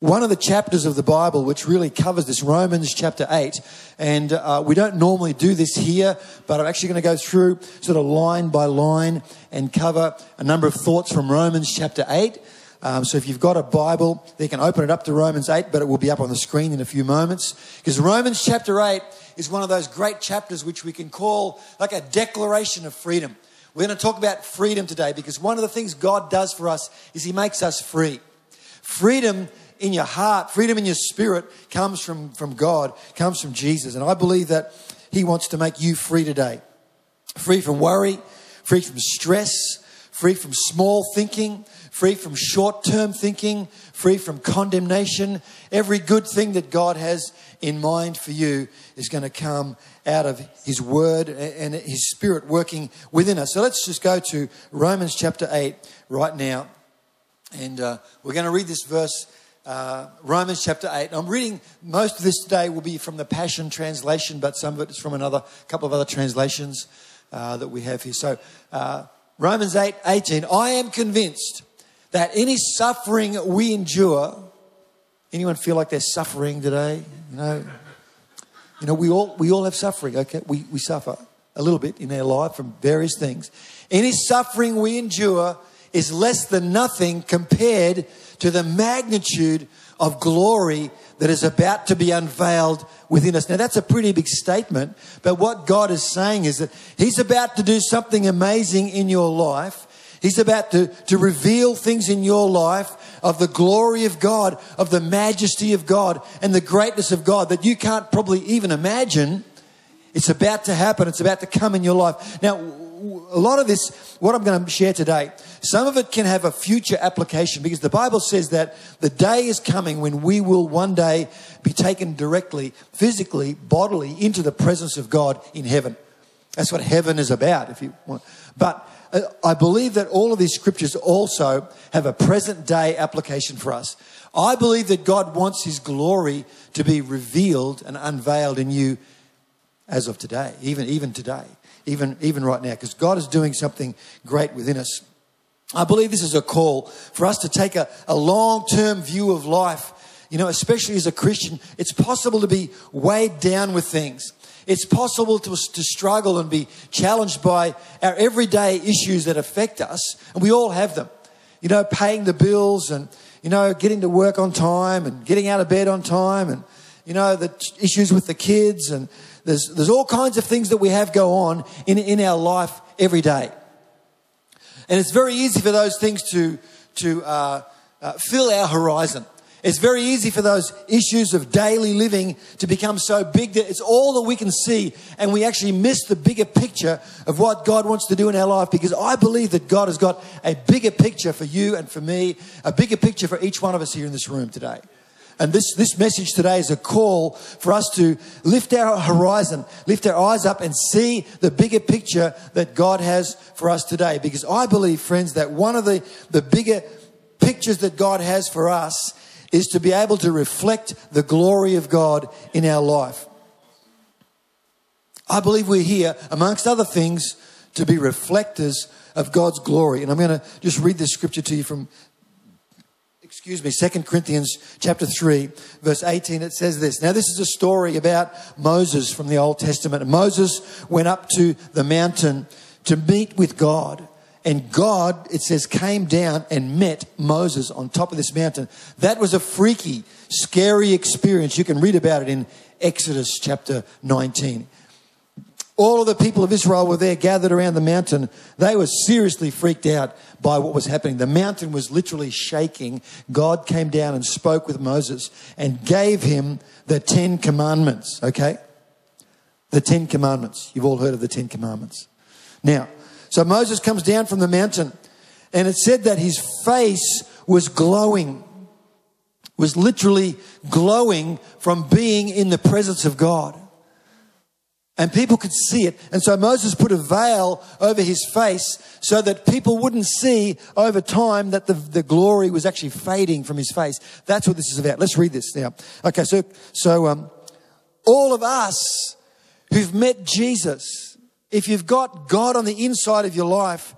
one of the chapters of the Bible which really covers this, Romans chapter 8. And uh, we don't normally do this here, but I'm actually going to go through sort of line by line and cover a number of thoughts from Romans chapter 8. Um, so if you've got a Bible, you can open it up to Romans 8, but it will be up on the screen in a few moments. Because Romans chapter 8 is one of those great chapters which we can call like a declaration of freedom. We're going to talk about freedom today because one of the things God does for us is He makes us free. Freedom in your heart, freedom in your spirit comes from, from God, comes from Jesus. And I believe that He wants to make you free today. Free from worry, free from stress, free from small thinking, free from short term thinking, free from condemnation. Every good thing that God has in mind for you is going to come out of His Word and His Spirit working within us. So let's just go to Romans chapter 8 right now. And uh, we're going to read this verse uh, Romans chapter 8. I'm reading most of this today will be from the Passion Translation, but some of it is from another couple of other translations uh, that we have here. So, uh, Romans 8 18. I am convinced that any suffering we endure, anyone feel like they're suffering today? You know, you know we, all, we all have suffering, okay? We, we suffer a little bit in our life from various things. Any suffering we endure is less than nothing compared to the magnitude of glory that is about to be unveiled within us. Now, that's a pretty big statement, but what God is saying is that He's about to do something amazing in your life. He's about to, to reveal things in your life of the glory of God, of the majesty of God, and the greatness of God that you can't probably even imagine. It's about to happen. It's about to come in your life. Now, a lot of this, what I'm going to share today, some of it can have a future application because the Bible says that the day is coming when we will one day be taken directly, physically, bodily into the presence of God in heaven. That's what heaven is about, if you want. But uh, I believe that all of these scriptures also have a present day application for us. I believe that God wants His glory to be revealed and unveiled in you as of today, even, even today, even, even right now, because God is doing something great within us. I believe this is a call for us to take a, a long term view of life. You know, especially as a Christian, it's possible to be weighed down with things. It's possible to, to struggle and be challenged by our everyday issues that affect us, and we all have them. You know, paying the bills and, you know, getting to work on time and getting out of bed on time and, you know, the issues with the kids and there's, there's all kinds of things that we have go on in, in our life every day. And it's very easy for those things to, to uh, uh, fill our horizon. It's very easy for those issues of daily living to become so big that it's all that we can see, and we actually miss the bigger picture of what God wants to do in our life because I believe that God has got a bigger picture for you and for me, a bigger picture for each one of us here in this room today. And this, this message today is a call for us to lift our horizon, lift our eyes up and see the bigger picture that God has for us today. Because I believe, friends, that one of the, the bigger pictures that God has for us is to be able to reflect the glory of God in our life. I believe we're here, amongst other things, to be reflectors of God's glory. And I'm going to just read this scripture to you from excuse me, Second Corinthians chapter 3, verse 18, it says this. Now, this is a story about Moses from the Old Testament. Moses went up to the mountain to meet with God. And God, it says, came down and met Moses on top of this mountain. That was a freaky, scary experience. You can read about it in Exodus chapter 19. All of the people of Israel were there gathered around the mountain. They were seriously freaked out by what was happening. The mountain was literally shaking. God came down and spoke with Moses and gave him the Ten Commandments, okay? The Ten Commandments. You've all heard of the Ten Commandments. Now, so Moses comes down from the mountain and it said that his face was glowing, was literally glowing from being in the presence of God and people could see it. And so Moses put a veil over his face so that people wouldn't see over time that the, the glory was actually fading from his face. That's what this is about. Let's read this now. Okay, so, so um, all of us who've met Jesus, if you've got God on the inside of your life,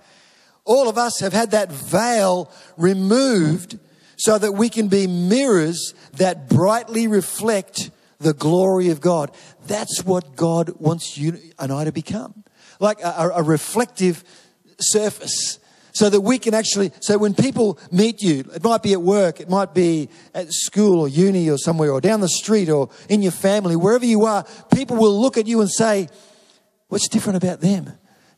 all of us have had that veil removed so that we can be mirrors that brightly reflect the glory of God. That's what God wants you and I to become. Like a, a reflective surface so that we can actually, so when people meet you, it might be at work, it might be at school or uni or somewhere or down the street or in your family, wherever you are, people will look at you and say, what's different about them?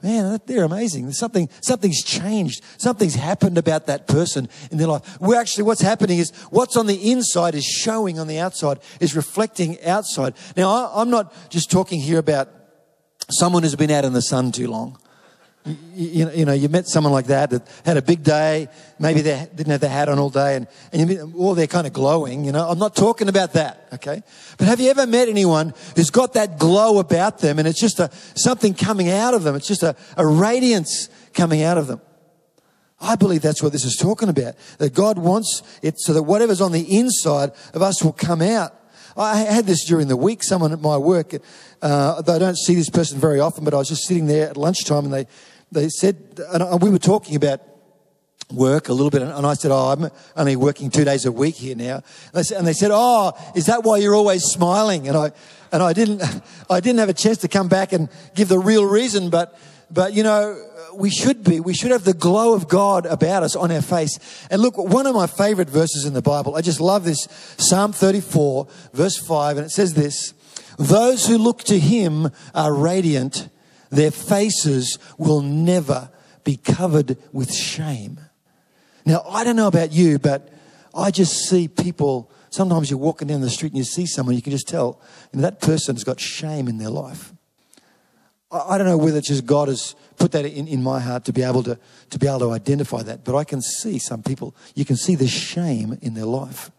Man, they're amazing. Something, something's changed. Something's happened about that person in their life. We're actually, what's happening is what's on the inside is showing on the outside, is reflecting outside. Now, I, I'm not just talking here about someone who's been out in the sun too long you, you, know, you met someone like that that had a big day. Maybe they didn't have their hat on all day and, and you, or they're kind of glowing, you know. I'm not talking about that, okay? But have you ever met anyone who's got that glow about them and it's just a, something coming out of them? It's just a, a radiance coming out of them. I believe that's what this is talking about. That God wants it so that whatever's on the inside of us will come out. I had this during the week. Someone at my work, uh, I don't see this person very often, but I was just sitting there at lunchtime and they, they said, and uh, we were talking about work a little bit, and I said, "Oh, I'm only working two days a week here now." And they said, "Oh, is that why you're always smiling?" And I, and I didn't, I didn't have a chance to come back and give the real reason, but, but you know, we should be. We should have the glow of God about us on our face. And look, one of my favorite verses in the Bible. I just love this Psalm 34, verse 5, and it says this: "Those who look to Him are radiant." Their faces will never be covered with shame. Now, I don't know about you, but I just see people. Sometimes you're walking down the street and you see someone, you can just tell you know, that person's got shame in their life. I, don't know whether it's just God has put that in, in my heart to be able to, to be able to identify that, but I can see some people, you can see the shame in their life.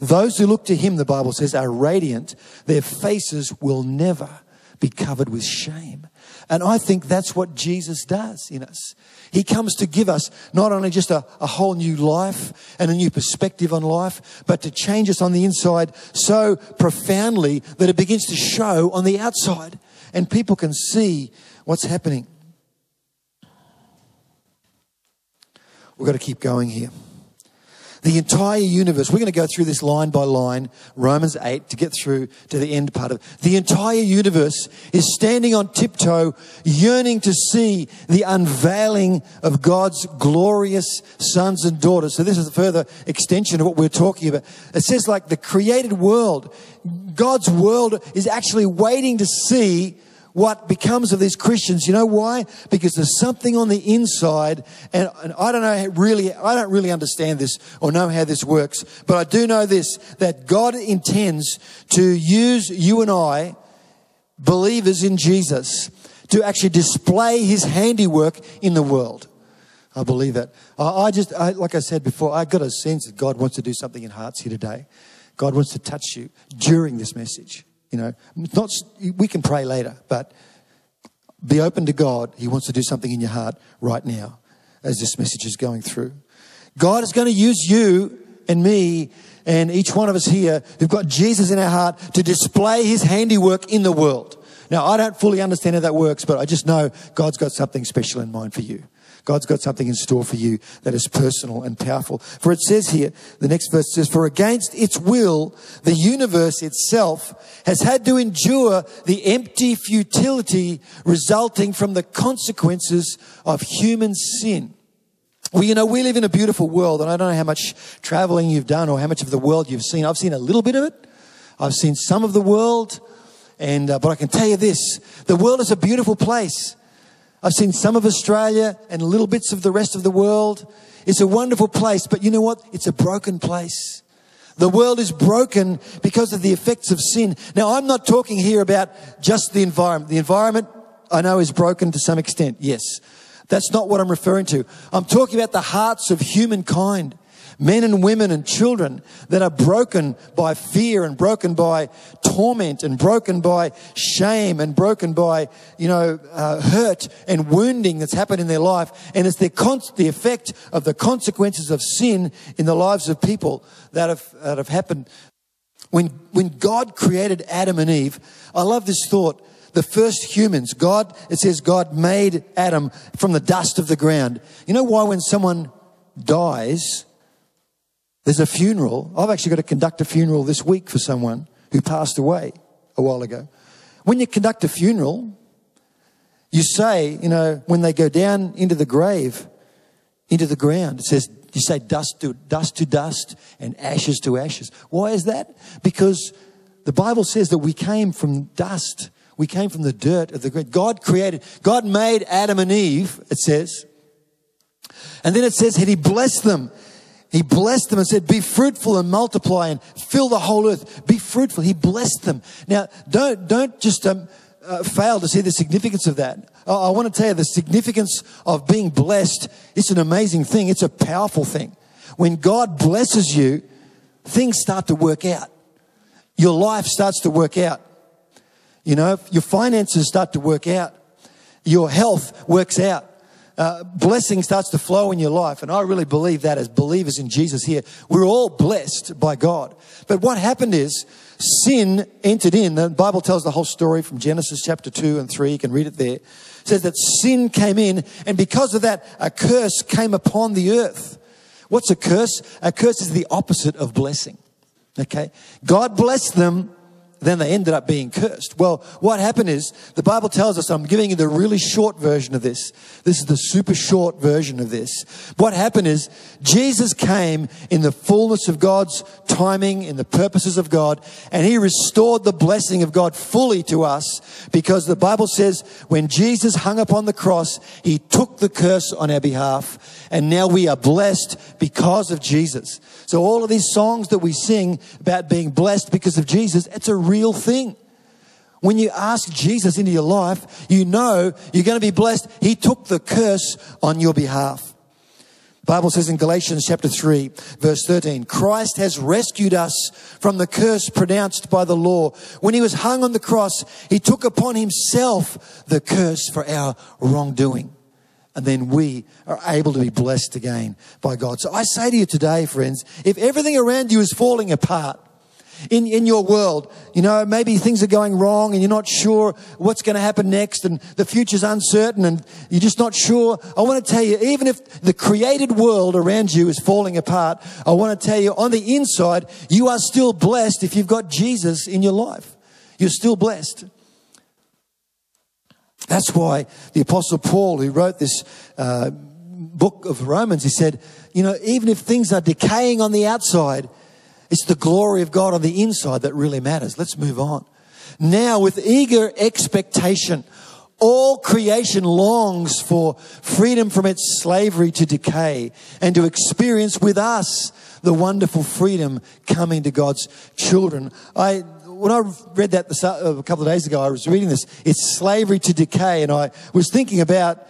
Those who look to Him, the Bible says, are radiant. Their faces will never be covered with shame. And I think that's what Jesus does in us. He comes to give us not only just a, a, whole new life and a new perspective on life, but to change us on the inside so profoundly that it begins to show on the outside and people can see what's happening. We've got to keep going here. The entire universe, we're going to go through this line by line, Romans 8, to get through to the end part of it. The entire universe is standing on tiptoe, yearning to see the unveiling of God's glorious sons and daughters. So this is a further extension of what we're talking about. It says like the created world, God's world is actually waiting to see what becomes of these Christians. You know why? Because there's something on the inside, and, and, I don't know really, I don't really understand this or know how this works, but I do know this, that God intends to use you and I, believers in Jesus, to actually display his handiwork in the world. I believe that. I, I just, I, like I said before, I got a sense that God wants to do something in hearts here today. God wants to touch you during this message. You know, not, we can pray later, but be open to God. He wants to do something in your heart right now as this message is going through. God is going to use you and me and each one of us here who've got Jesus in our heart to display his handiwork in the world. Now, I don't fully understand how that works, but I just know God's got something special in mind for you. God's got something in store for you that is personal and powerful. For it says here, the next verse says, For against its will, the universe itself has had to endure the empty futility resulting from the consequences of human sin. Well, you know, we live in a beautiful world, and I don't know how much traveling you've done or how much of the world you've seen. I've seen a little bit of it. I've seen some of the world, and uh, but I can tell you this: the world is a beautiful place. I've seen some of Australia and little bits of the rest of the world. It's a wonderful place, but you know what? It's a broken place. The world is broken because of the effects of sin. Now, I'm not talking here about just the environment. The environment, I know, is broken to some extent, yes. That's not what I'm referring to. I'm talking about the hearts of humankind men and women and children that are broken by fear and broken by torment and broken by shame and broken by, you know, uh, hurt and wounding that's happened in their life. And it's the, con- the effect of the consequences of sin in the lives of people that have, that have happened. When, when God created Adam and Eve, I love this thought the first humans, God, it says God made Adam from the dust of the ground. You know why when someone dies, There's a funeral. I've actually got to conduct a funeral this week for someone who passed away a while ago. When you conduct a funeral, you say, you know, when they go down into the grave, into the ground, it says, you say dust to dust to dust and ashes to ashes. Why is that? Because the Bible says that we came from dust. We came from the dirt of the ground. God created, God made Adam and Eve, it says. And then it says, and he blessed them. He blessed them and said, Be fruitful and multiply and fill the whole earth. Be fruitful. He blessed them. Now, don't, don't just um, uh, fail to see the significance of that. I, I want to tell you the significance of being blessed. It's an amazing thing, it's a powerful thing. When God blesses you, things start to work out. Your life starts to work out. You know, your finances start to work out. Your health works out uh, blessing starts to flow in your life. And I really believe that as believers in Jesus here, we're all blessed by God. But what happened is sin entered in. The Bible tells the whole story from Genesis chapter 2 and 3. You can read it there. It says that sin came in, and because of that, a curse came upon the earth. What's a curse? A curse is the opposite of blessing. Okay? God blessed them then they ended up being cursed. Well, what happened is the Bible tells us, I'm giving you the really short version of this. This is the super short version of this. What happened is Jesus came in the fullness of God's timing, in the purposes of God, and he restored the blessing of God fully to us because the Bible says when Jesus hung upon the cross, he took the curse on our behalf, and now we are blessed because of Jesus. So all of these songs that we sing about being blessed because of Jesus, it's a real thing. When you ask Jesus into your life, you know you're going to be blessed. He took the curse on your behalf. Bible says in Galatians chapter 3 verse 13, Christ has rescued us from the curse pronounced by the law. When he was hung on the cross, he took upon himself the curse for our wrongdoing and then we are able to be blessed again by God. So I say to you today, friends, if everything around you is falling apart, in, in your world, you know, maybe things are going wrong and you're not sure what's going to happen next and the future's uncertain and you're just not sure. I want to tell you, even if the created world around you is falling apart, I want to tell you on the inside, you are still blessed if you've got Jesus in your life. You're still blessed. That's why the Apostle Paul, who wrote this uh, book of Romans, he said, you know, even if things are decaying on the outside, it's the glory of God on the inside that really matters. Let's move on. Now, with eager expectation, all creation longs for freedom from its slavery to decay and to experience with us the wonderful freedom coming to God's children. I when I read that uh, a couple of days ago, I was reading this. It's slavery to decay, and I was thinking about,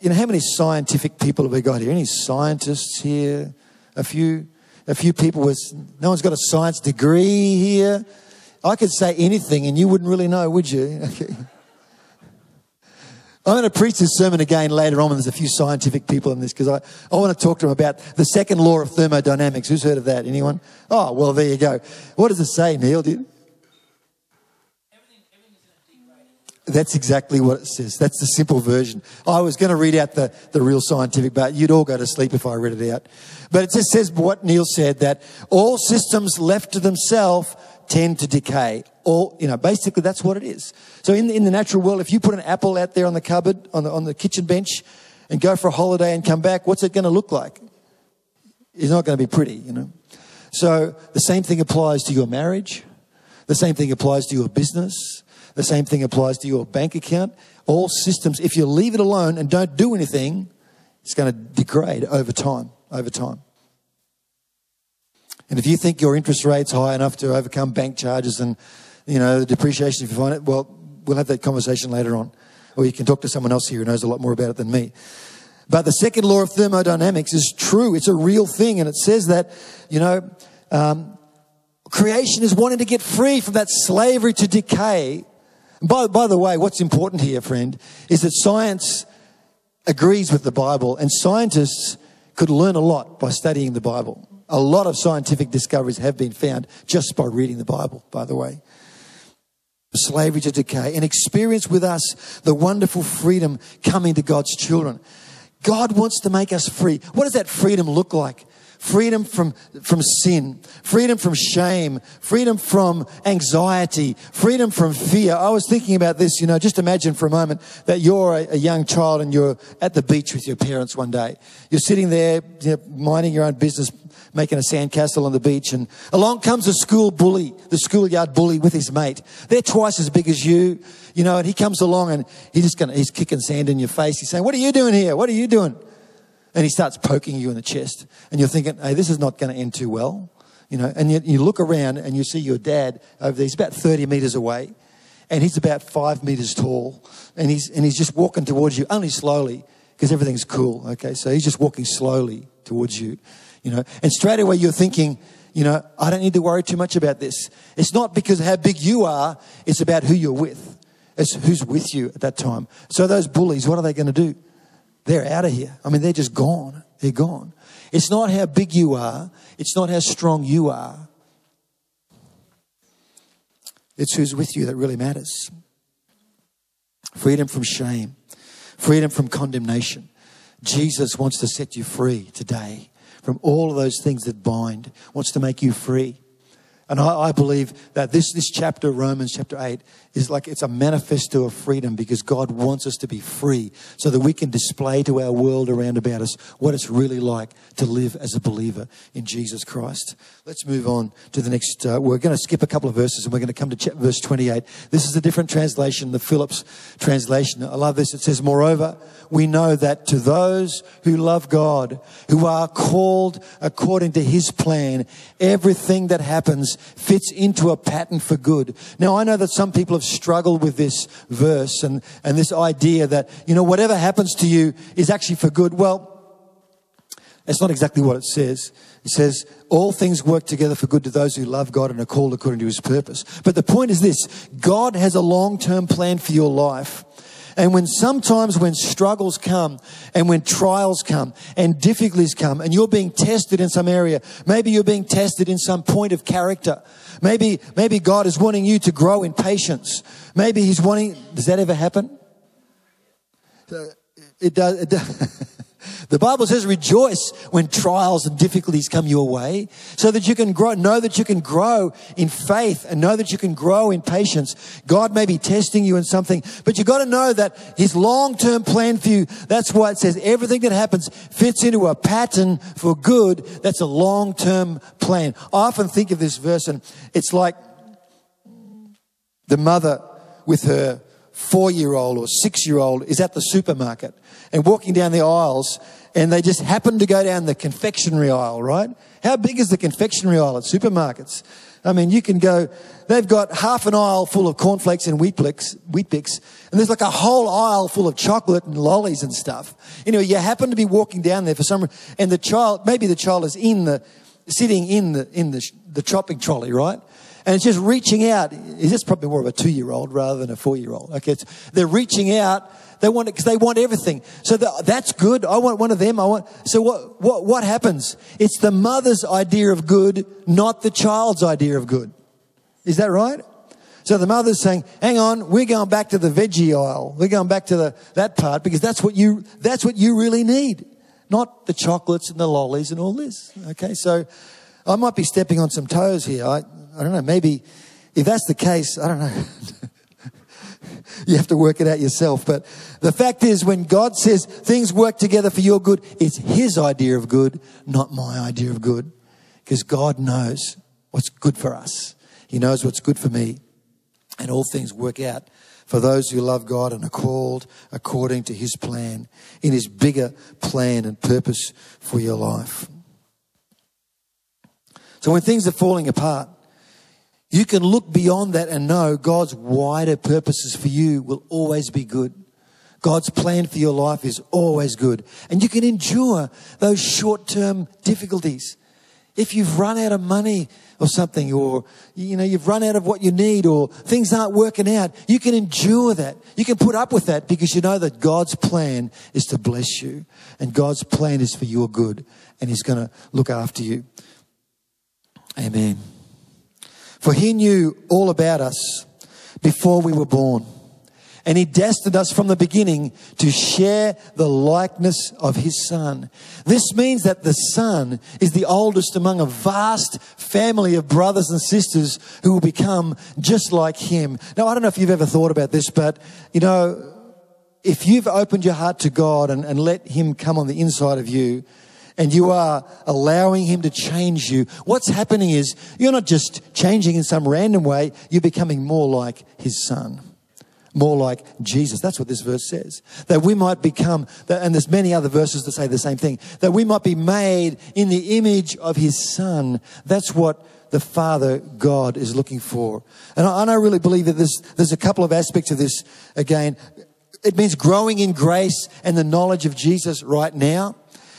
you know, how many scientific people have we got here? Any scientists here? A few, a few people with. No one's got a science degree here. I could say anything, and you wouldn't really know, would you? Okay. I'm going to preach this sermon again later on when there's a few scientific people in this because I, I want to talk to them about the second law of thermodynamics. Who's heard of that? Anyone? Oh, well, there you go. What does it say, Neil? Did, That's exactly what it says. That's the simple version. I was going to read out the, the real scientific, but you'd all go to sleep if I read it out. But it just says what Neil said that all systems left to themselves tend to decay. All, you know, basically that's what it is. So in the, in the natural world, if you put an apple out there on the cupboard, on the, on the kitchen bench, and go for a holiday and come back, what's it going to look like? It's not going to be pretty, you know. So the same thing applies to your marriage. The same thing applies to your business. The same thing applies to your bank account. All systems, if you leave it alone and don't do anything, it's going to degrade over time, over time. And if you think your interest rate's high enough to overcome bank charges and, you know, the depreciation, if you find it, well, we'll have that conversation later on. Or you can talk to someone else here who knows a lot more about it than me. But the second law of thermodynamics is true. It's a real thing. And it says that, you know, um, creation is wanting to get free from that slavery to decay by, by the way, what's important here, friend, is that science agrees with the Bible and scientists could learn a lot by studying the Bible. A lot of scientific discoveries have been found just by reading the Bible, by the way. Slavery to decay and experience with us the wonderful freedom coming to God's children. God wants to make us free. What does that freedom look like? Freedom from, from sin, freedom from shame, freedom from anxiety, freedom from fear. I was thinking about this, you know, just imagine for a moment that you're a, a young child and you're at the beach with your parents one day. You're sitting there, you know, minding your own business, making a sandcastle on the beach and along comes a school bully, the schoolyard bully with his mate. They're twice as big as you, you know, and he comes along and he's just gonna, he's kicking sand in your face. He's saying, what are you doing here? What are you doing? And he starts poking you in the chest and you're thinking, hey, this is not going to end too well. You know, and you, you look around and you see your dad over there. He's about 30 meters away and he's about five meters tall and he's, and he's just walking towards you only slowly because everything's cool. Okay. So he's just walking slowly towards you you know, and straight away you're thinking, you know, I don't need to worry too much about this. It's not because of how big you are, it's about who you're with. It's who's with you at that time. So those bullies, what are they going to do? They're out of here. I mean, they're just gone. They're gone. It's not how big you are. It's not how strong you are. It's who's with you that really matters. Freedom from shame. Freedom from condemnation. Jesus wants to set you free today from all of those things that bind, wants to make you free. And I, I, believe that this, this chapter, Romans chapter 8, is like it's a manifesto of freedom because God wants us to be free so that we can display to our world around about us what it's really like to live as a believer in Jesus Christ. Let's move on to the next. Uh, we're going to skip a couple of verses and we're going to come to verse 28. This is a different translation, the Phillips translation. I love this. It says, Moreover, we know that to those who love God, who are called according to his plan, everything that happens fits into a pattern for good. Now, I know that some people have struggled with this verse and, and this idea that, you know, whatever happens to you is actually for good. Well, it's not exactly what it says. It says, all things work together for good to those who love God and are called according to his purpose. But the point is this God has a long term plan for your life. And when sometimes when struggles come and when trials come and difficulties come and you're being tested in some area, maybe you're being tested in some point of character. Maybe, maybe God is wanting you to grow in patience. Maybe he's wanting, does that ever happen? It does. It does. The Bible says rejoice when trials and difficulties come your way so that you can grow, know that you can grow in faith and know that you can grow in patience. God may be testing you in something, but you've got to know that his long-term plan for you, that's why it says everything that happens fits into a pattern for good. That's a long-term plan. I often think of this verse and it's like the mother with her four year old or six year old is at the supermarket and walking down the aisles and they just happen to go down the confectionery aisle, right? How big is the confectionery aisle at supermarkets? I mean, you can go, they've got half an aisle full of cornflakes and Weet-Bix, and there's like a whole aisle full of chocolate and lollies and stuff. Anyway, you happen to be walking down there for some reason, and the child, maybe the child is in the, sitting in the, in the, the shopping trolley, right? And it's just reaching out. It's probably more of a two year old rather than a four year old. Okay, they're reaching out. They want it because they want everything. So the, that's good. I want one of them. I want. So what? What? What happens? It's the mother's idea of good, not the child's idea of good. Is that right? So the mother's saying, "Hang on, we're going back to the veggie aisle. We're going back to the that part because that's what you that's what you really need, not the chocolates and the lollies and all this." Okay, so I might be stepping on some toes here. I, I don't know, maybe if that's the case, I don't know. you have to work it out yourself. But the fact is, when God says things work together for your good, it's His idea of good, not my idea of good. Because God knows what's good for us. He knows what's good for me. And all things work out for those who love God and are called according to His plan, in His bigger plan and purpose for your life. So when things are falling apart, you can look beyond that and know God's wider purposes for you will always be good. God's plan for your life is always good. And you can endure those short term difficulties. If you've run out of money or something, or, you know, you've run out of what you need, or things aren't working out, you can endure that. You can put up with that because you know that God's plan is to bless you. And God's plan is for your good. And He's going to look after you. Amen. For he knew all about us before we were born. And he destined us from the beginning to share the likeness of his son. This means that the son is the oldest among a vast family of brothers and sisters who will become just like him. Now, I don't know if you've ever thought about this, but you know, if you've opened your heart to God and, and let him come on the inside of you, and you are allowing Him to change you, what's happening is you're not just changing in some random way, you're becoming more like His Son more like Jesus. That's what this verse says. That we might become, and there's many other verses that say the same thing, that we might be made in the image of his son. That's what the Father God is looking for. And I, and I really believe that there's, there's a couple of aspects of this again. It means growing in grace and the knowledge of Jesus right now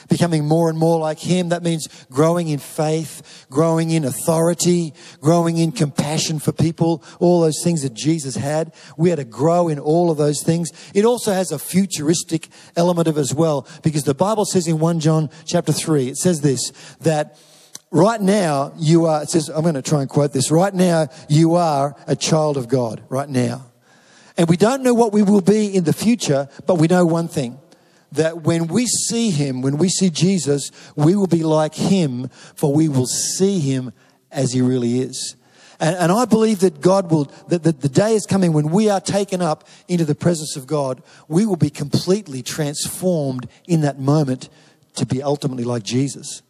becoming more and more like Him. That means growing in faith, growing in authority, growing in compassion for people, all those things that Jesus had. We had to grow in all of those things. It also has a futuristic element of as well, because the Bible says in 1 John chapter 3, it says this, that right now you are, it says, I'm going to try and quote this, right now you are a child of God, right now. And we don't know what we will be in the future, but we know one thing that when we see him, when we see Jesus, we will be like him, for we will see him as he really is. And, and I believe that God will, that, that the day is coming when we are taken up into the presence of God, we will be completely transformed in that moment to be ultimately like Jesus.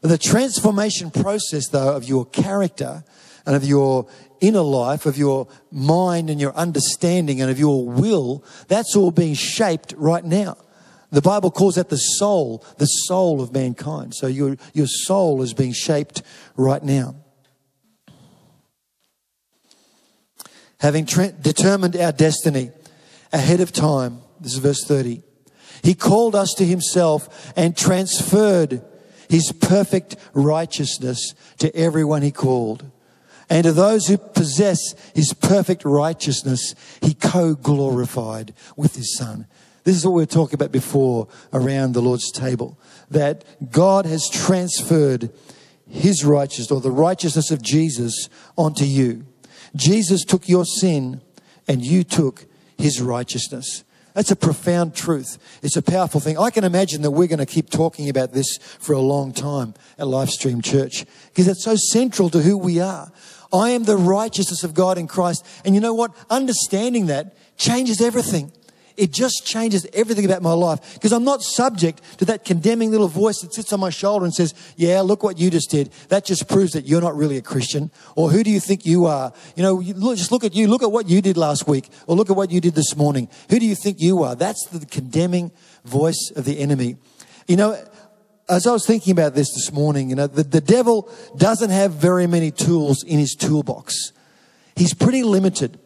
The transformation process, though, of your character and of your inner life, of your mind and your understanding and of your will, that's all being shaped right now. The Bible calls that the soul, the soul of mankind. So your, your soul is being shaped right now. Having determined our destiny ahead of time, this is verse 30, he called us to himself and transferred his perfect righteousness to everyone he called. And to those who possess his perfect righteousness, he co glorified with his son. This is what we were talking about before around the Lord's table. That God has transferred his righteousness or the righteousness of Jesus onto you. Jesus took your sin and you took his righteousness. That's a profound truth. It's a powerful thing. I can imagine that we're going to keep talking about this for a long time at Livestream Church because it's so central to who we are. I am the righteousness of God in Christ. And you know what? Understanding that changes everything. It just changes everything about my life because I'm not subject to that condemning little voice that sits on my shoulder and says, Yeah, look what you just did. That just proves that you're not really a Christian. Or who do you think you are? You know, just look at you. Look at what you did last week. Or look at what you did this morning. Who do you think you are? That's the condemning voice of the enemy. You know, as I was thinking about this this morning, you know, the, the devil doesn't have very many tools in his toolbox. He's pretty limited.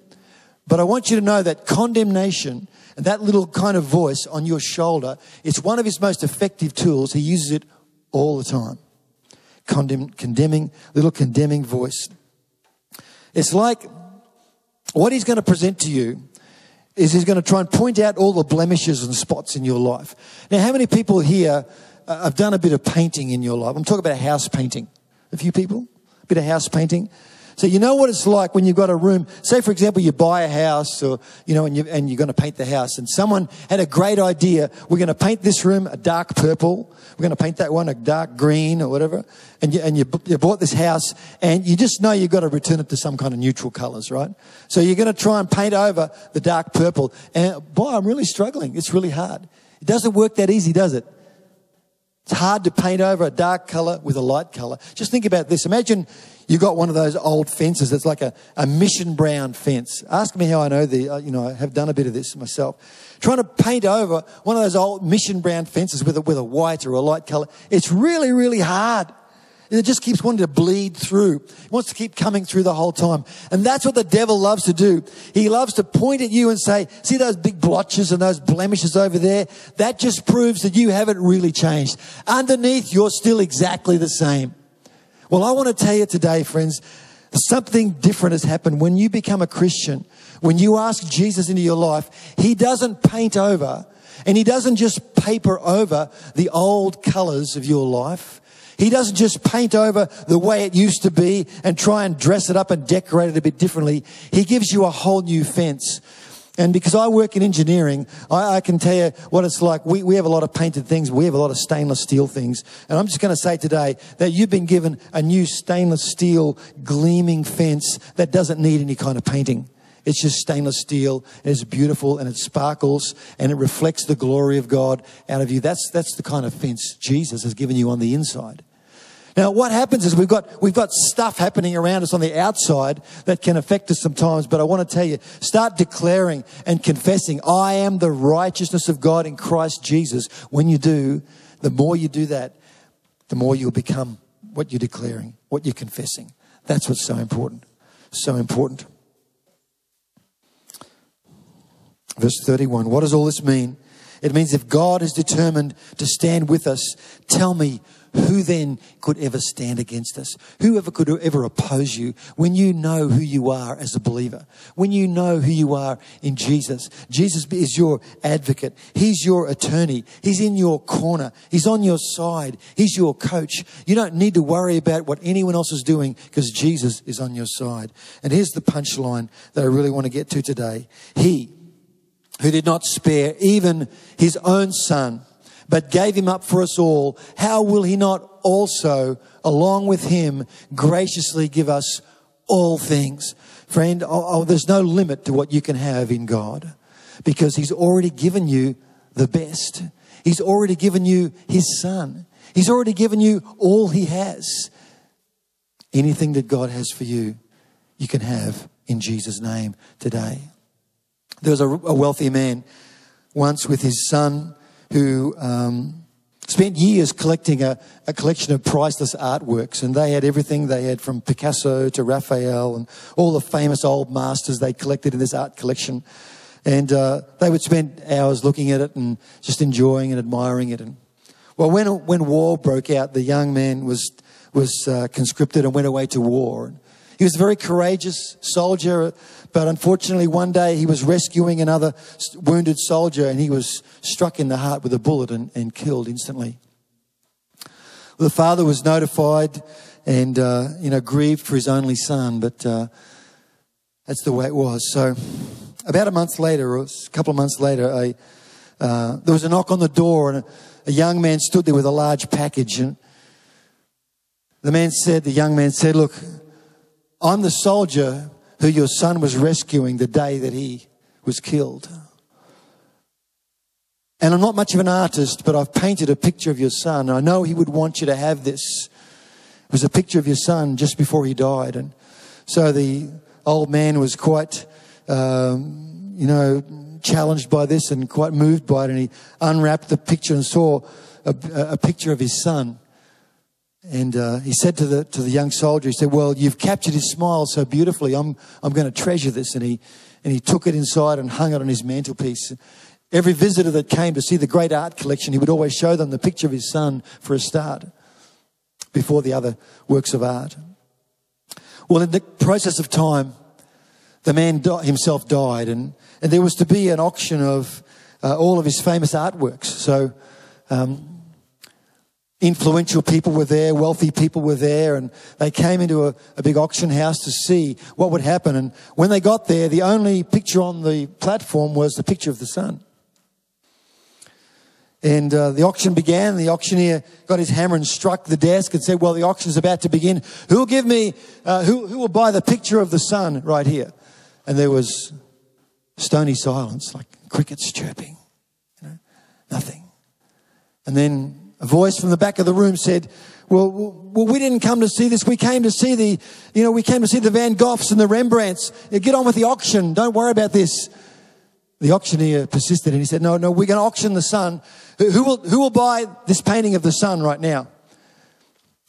But I want you to know that condemnation and that little kind of voice on your shoulder, it's one of his most effective tools. He uses it all the time. Condemn, condemning, little condemning voice. It's like what he's going to present to you is he's going to try and point out all the blemishes and spots in your life. Now, how many people here uh, have done a bit of painting in your life? I'm talking about house painting. A few people? A bit of house painting. So you know what it's like when you've got a room. Say, for example, you buy a house or, you know, and, you, and you're going to paint the house and someone had a great idea. We're going to paint this room a dark purple. We're going to paint that one a dark green or whatever. And you, and you, you bought this house and you just know you've got to return it to some kind of neutral colors, right? So you're going to try and paint over the dark purple. And boy, I'm really struggling. It's really hard. It doesn't work that easy, does it? It's hard to paint over a dark color with a light color. Just think about this. Imagine you got one of those old fences that's like a, a mission brown fence. Ask me how I know the, uh, you know, I have done a bit of this myself. Trying to paint over one of those old mission brown fences with a, with a white or a light color. It's really, really hard. It just keeps wanting to bleed through. It wants to keep coming through the whole time. And that's what the devil loves to do. He loves to point at you and say, see those big blotches and those blemishes over there? That just proves that you haven't really changed. Underneath, you're still exactly the same. Well, I want to tell you today, friends, something different has happened when you become a Christian. When you ask Jesus into your life, He doesn't paint over and He doesn't just paper over the old colors of your life. He doesn't just paint over the way it used to be and try and dress it up and decorate it a bit differently. He gives you a whole new fence. And because I work in engineering, I, I, can tell you what it's like. We, we have a lot of painted things. We have a lot of stainless steel things. And I'm just going to say today that you've been given a new stainless steel gleaming fence that doesn't need any kind of painting. It's just stainless steel. It's beautiful and it sparkles and it reflects the glory of God out of you. That's, that's the kind of fence Jesus has given you on the inside. Now, what happens is we've got, we've got stuff happening around us on the outside that can affect us sometimes, but I want to tell you, start declaring and confessing, I am the righteousness of God in Christ Jesus. When you do, the more you do that, the more you'll become what you're declaring, what you're confessing. That's what's so important. So important. Verse 31. What does all this mean? It means if God is determined to stand with us, tell me who then could ever stand against us? Whoever could ever oppose you when you know who you are as a believer? When you know who you are in Jesus? Jesus is your advocate. He's your attorney. He's in your corner. He's on your side. He's your coach. You don't need to worry about what anyone else is doing because Jesus is on your side. And here's the punchline that I really want to get to today. He who did not spare even his own son but gave him up for us all, how will he not also, along with him, graciously give us all things? Friend, oh, oh, there's no limit to what you can have in God because he's already given you the best. He's already given you his son. He's already given you all he has. Anything that God has for you, you can have in Jesus' name today. There was a, a wealthy man once with his son who um, spent years collecting a, a, collection of priceless artworks. And they had everything. They had from Picasso to Raphael and all the famous old masters they collected in this art collection. And uh, they would spend hours looking at it and just enjoying and admiring it. And well, when when war broke out, the young man was was uh, conscripted and went away to war. He was a very courageous soldier, but unfortunately, one day he was rescuing another wounded soldier and he was struck in the heart with a bullet and, and killed instantly. The father was notified and, uh, you know, grieved for his only son, but uh, that's the way it was. So, about a month later, or a couple of months later, uh, there was a knock on the door and a, a young man stood there with a large package. And the man said, the young man said, Look, I'm the soldier who your son was rescuing the day that he was killed. And I'm not much of an artist, but I've painted a picture of your son. I know he would want you to have this. It was a picture of your son just before he died. And so the old man was quite, um, you know, challenged by this and quite moved by it. And he unwrapped the picture and saw a, a picture of his son. And uh, he said to the, to the young soldier, he said, well, you've captured his smile so beautifully. I'm, I'm going to treasure this. And he, and he took it inside and hung it on his mantelpiece. Every visitor that came to see the great art collection, he would always show them the picture of his son for a start before the other works of art. Well, in the process of time, the man himself died and, and there was to be an auction of uh, all of his famous artworks. So, um, influential people were there, wealthy people were there, and they came into a, a, big auction house to see what would happen. And when they got there, the only picture on the platform was the picture of the son. And uh, the auction began. The auctioneer got his hammer and struck the desk and said, "Well, the auction's about to begin. Who will give me? Uh, who, who will buy the picture of the son right here?" And there was stony silence, like crickets chirping. You know, nothing. And then a voice from the back of the room said, well, well, we didn't come to see this. We came to see the, you know, we came to see the Van Goghs and the Rembrandts. Get on with the auction. Don't worry about this. The auctioneer persisted and he said, no, no, we're going to auction the son. Who will, who will buy this painting of the son right now?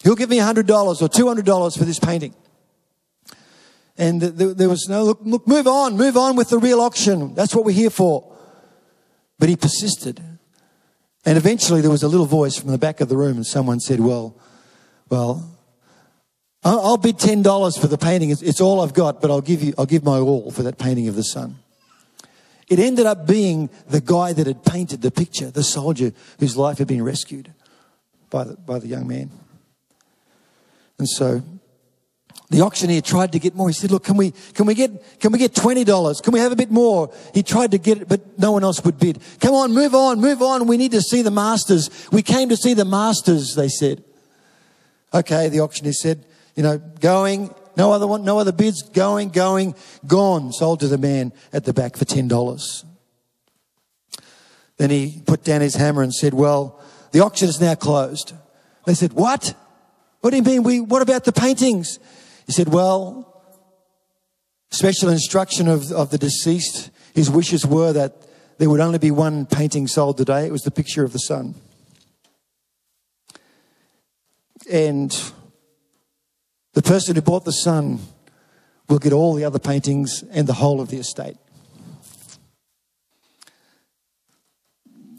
Who'll give me $100 or $200 for this painting? And there was no, look, look, move on, move on with the real auction. That's what we're here for. But he persisted. And eventually there was a little voice from the back of the room and someone said, well, well, I'll bid $10 for the painting. It's all I've got, but I'll give you, I'll give my all for that painting of the son. It ended up being the guy that had painted the picture, the soldier whose life had been rescued by the, by the young man. And so The auctioneer tried to get more. He said, look, can we, can we get, can we get $20? Can we have a bit more? He tried to get it, but no one else would bid. Come on, move on, move on. We need to see the masters. We came to see the masters, they said. Okay, the auctioneer said, you know, going, no other one, no other bids, going, going, gone, sold to the man at the back for $10. Then he put down his hammer and said, well, the auction is now closed. They said, what? What do you mean? We, what about the paintings? He said, Well, special instruction of, of the deceased, his wishes were that there would only be one painting sold today. It was the picture of the son. And the person who bought the son will get all the other paintings and the whole of the estate.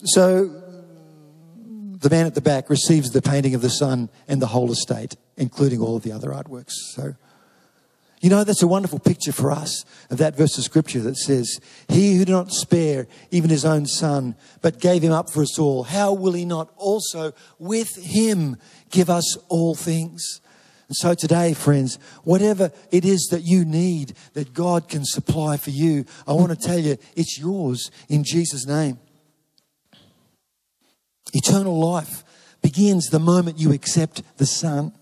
So the man at the back receives the painting of the son and the whole estate including all of the other artworks. So, you know, that's a wonderful picture for us of that verse of scripture that says, He who did not spare even his own son, but gave him up for us all, how will he not also with him give us all things? And so today, friends, whatever it is that you need that God can supply for you, I want to tell you it's yours in Jesus' name. Eternal life begins the moment you accept the Son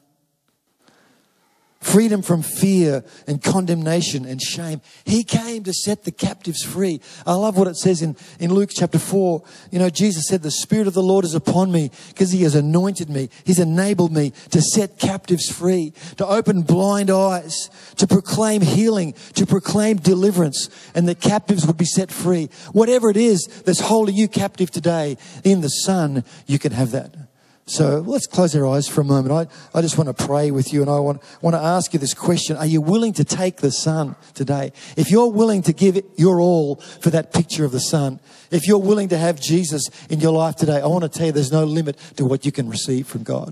freedom from fear and condemnation and shame. He came to set the captives free. I love what it says in, in Luke chapter 4. You know, Jesus said, The Spirit of the Lord is upon me because He has anointed me. He's enabled me to set captives free, to open blind eyes, to proclaim healing, to proclaim deliverance, and the captives would be set free. Whatever it is that's holding you captive today, in the Son, you can have that. So let's close our eyes for a moment. I, I just want to pray with you and I want, want to ask you this question. Are you willing to take the son today? If you're willing to give your all for that picture of the son, if you're willing to have Jesus in your life today, I want to tell you there's no limit to what you can receive from God.